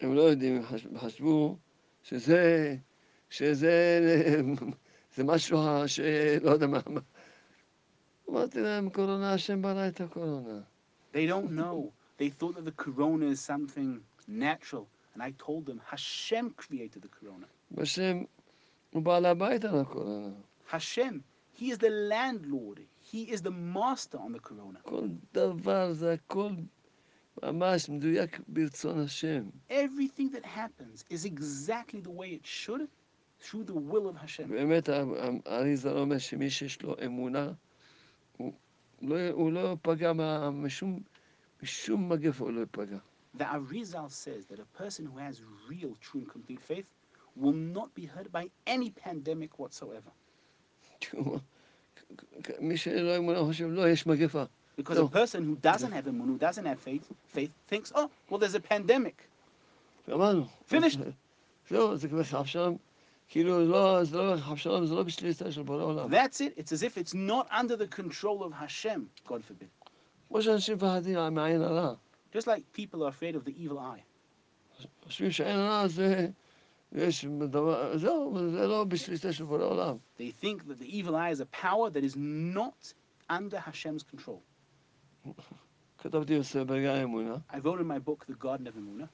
הם לא יודעים, חשבו שזה שזה זה משהו שלא יודע מה. מה. אמרתי להם, קורונה, השם ברא את הקורונה. They don't know. They thought that the corona is something natural. And I told them, Hashem created the corona. בשם, הוא בעל הבית על הקורונה. Hashem, He is the landlord. He is the master on the corona. כל דבר זה הכל ממש מדויק ברצון השם. Everything that happens is exactly the way it should through the will of Hashem. באמת, האריזה אומר שמי שיש לו אמונה, הוא לא, הוא לא פגע מה- משום, משום מגפה הוא לא ייפגע. The Arizal says that a person who has real, true, and complete faith will not be hurt by any pandemic whatsoever. תראו, מי שאין לו אמונה חושב, לא, יש מגפה. Because No. a person who doesn't have emunah, who doesn't have faith, faith thinks, oh, well, there's a pandemic. גמרנו. Finished. That's it. It's as if it's not under the control of Hashem, God forbid. Just like people are afraid of the evil eye. They think that the evil eye is a power that is not under Hashem's control. I wrote in my book, The Garden of Emunah,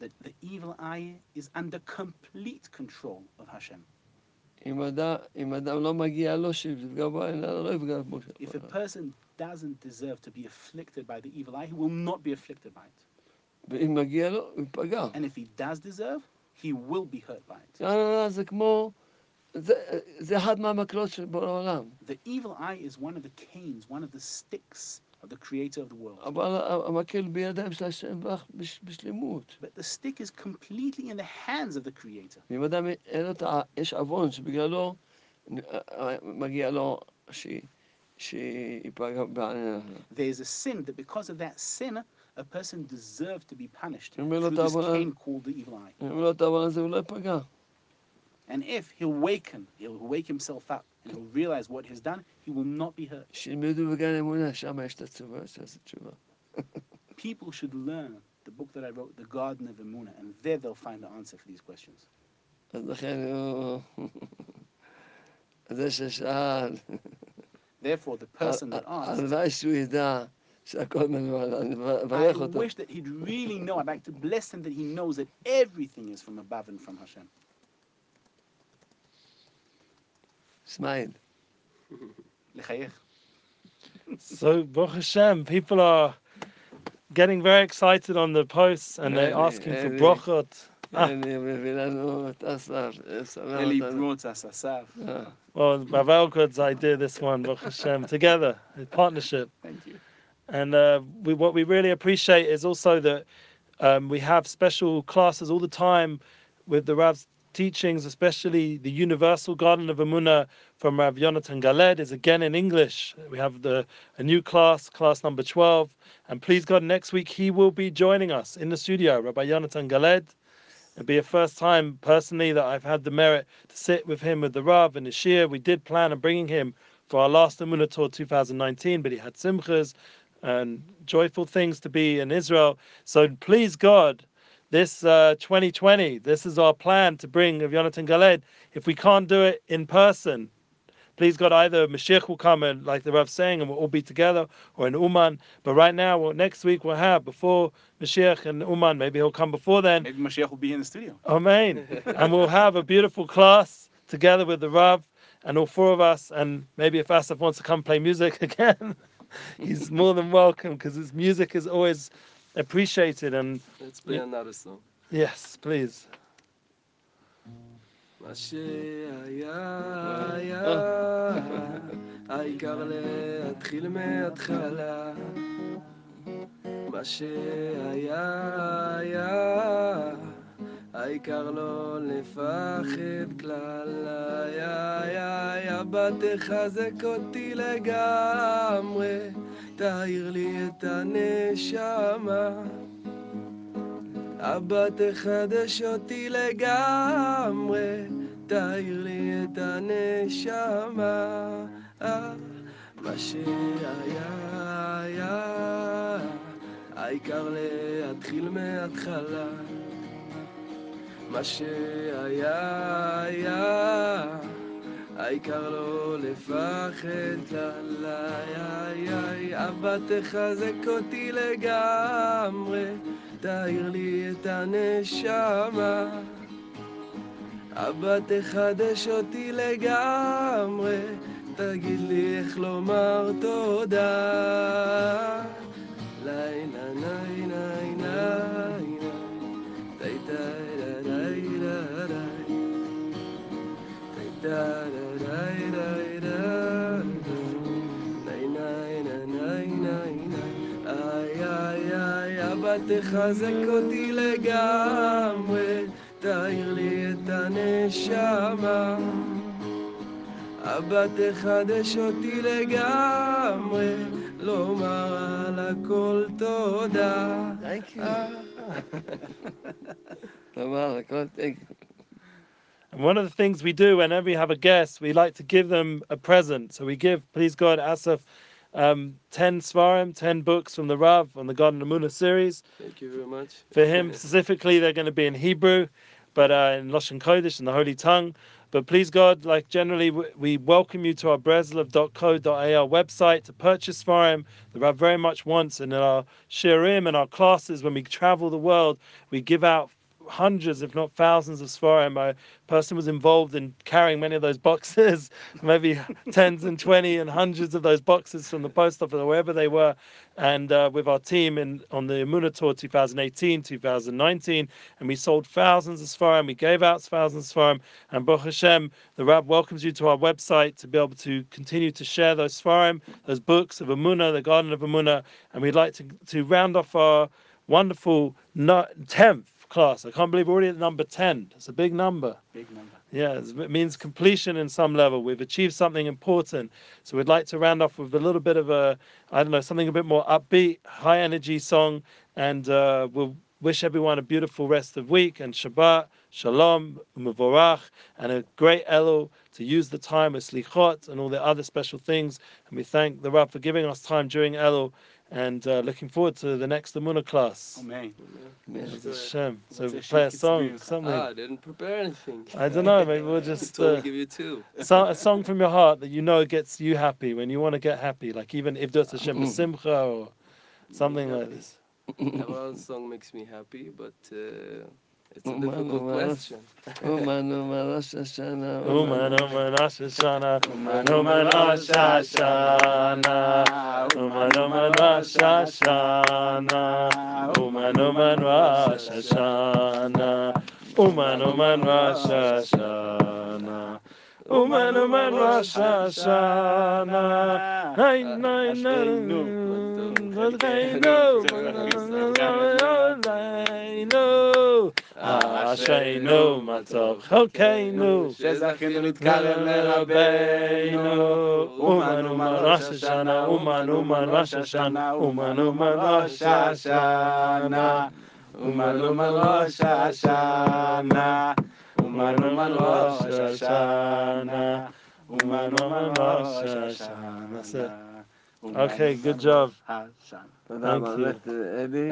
that the evil eye is under complete control of Hashem. If a person doesn't deserve to be afflicted by the evil eye, he will not be afflicted by it. And if he does deserve, he will be hurt by it. The evil eye is one of the canes, one of the sticks the creator of the world. But the stick is completely in the hands of the creator. There's a sin that because of that sin, a person deserved to be punished through this called the evil eye. And if he'll waken, he'll wake himself up and he'll realize what he's done, he will not be hurt. People should learn the book that I wrote, The Garden of Emunah, and there they'll find the answer for these questions. Therefore, the person that asked. I wish that he'd really know. I'd like to bless him that he knows that everything is from above and from Hashem. סמייל. L'chayech. So, Baruch Hashem, people are getting very excited on the posts and they're Really, asking for really. brachot. Ah. אני מביא לנו את אסף, שמח Eli אותנו. brought us asaf. אה, Well, Rav Elkud's idea, this one, Baruch Hashem, together, in partnership. Thank you. And uh, we, what we really appreciate is also that um, we have special classes all the time with the Rav's teachings, especially the Universal Garden of Emunah from Rav Yonatan Galed, is again in English. We have the a new class, class number 12. And please God, next week he will be joining us in the studio, Rabbi Yonatan Galed. It'll be a first time personally that I've had the merit to sit with him with the Rav and the Shir. We did plan on bringing him for our last Emunah Tour 2019, but he had simchas and joyful things to be in Israel. So please God, this uh, 2020, this is our plan to bring of Jonathan Galed. If we can't do it in person, please God, either Mashiach will come and like the Rav saying, and we'll all be together, or in Uman. But right now, well, next week we'll have before Mashiach and Uman. Maybe he'll come before then. Maybe Mashiach will be in the studio. Amen. and we'll have a beautiful class together with the Rav and all four of us. And maybe if Asaf wants to come play music again, he's more than welcome because his music is always appreciated. And Let's play another song. yes, please. מה שהיה היה, העיקר להתחיל מההתחלה. מה שהיה היה, העיקר לא לפחד כלל. היה היה היה, בת תחזק אותי לגמרי, תאיר לי את הנשמה. אבא תחדש אותי לגמרי, תאיר לי את הנשמה. אה, מה שהיה היה, העיקר להתחיל מההתחלה. מה שהיה היה, העיקר לא לפחד כלל. איי איי, אבא תחזק אותי לגמרי. תאיר לי את הנשמה. אבא תחדש אותי לגמרי, תגיד לי איך לומר תודה. לילה ניי ניי ניי ניי די די איי אבא תחזק אותי לגמרי תאיר לי את הנשמה אבא תחדש אותי לגמרי לומר על הכל תודה Thank you. לומר הכל thank you. And one of the things we do whenever we have a guest, we like to give them a present. So we give, please God, Asaf, um, 10 Svarim, 10 books from the Rav on the Garden of Emunah series. Thank you very much For him specifically, they're going to be in Hebrew, but uh, in Lashon Kodesh, in the Holy Tongue. But please God, like generally, we welcome you to our breslov.co.il website to purchase Svarim. The Rav very much wants, and in our shirim and our classes, when we travel the world, we give out hundreds, if not thousands, of Svarim. My person was involved in carrying many of those boxes, maybe tens and twenty and hundreds of those boxes from the post office or wherever they were, and uh, with our team in on the Emunah Tour 2018, 2019, and we sold thousands of Svarim. We gave out thousands of Svarim, and Baruch Hashem, the Rab welcomes you to our website to be able to continue to share those Svarim, those books of Emunah, the Garden of Emunah, and we'd like to to round off our wonderful tenth class. I can't believe we're already at number ten. It's a big number. Big number. Yeah, it means completion in some level. We've achieved something important. So we'd like to round off with a little bit of a, I don't know, something a bit more upbeat, high energy song. And uh, we'll wish everyone a beautiful rest of week and Shabbat, Shalom, Umavorach, and a great Elul to use the time with Slichot and all the other special things. And we thank the Rav for giving us time during Elul and uh, looking forward to the next Emunah class. Amen. Bez Hashem. So What's we a play a song, something. Ah, I didn't prepare anything I don't know, maybe we'll just told me uh, give you two so, a song from your heart that you know gets you happy when you want to get happy, like even if there's Hashem Simcha or something like this. one song makes me happy but uh, it's a difficult question. Uman uman rasasana, hai nai nai, hai no, hai no. אשרינו, מה טוב חלקנו, שזכינו להתקרב לרבנו. אומן אומן ראש השנה, אומן אומן ראש השנה, אומן אומן ראש השנה. אומן אומן ראש השנה. אומן אומן ראש השנה. אומן אומן ראש השנה. Okay, good job. השנה. תודה Thank you. באמת, אלי.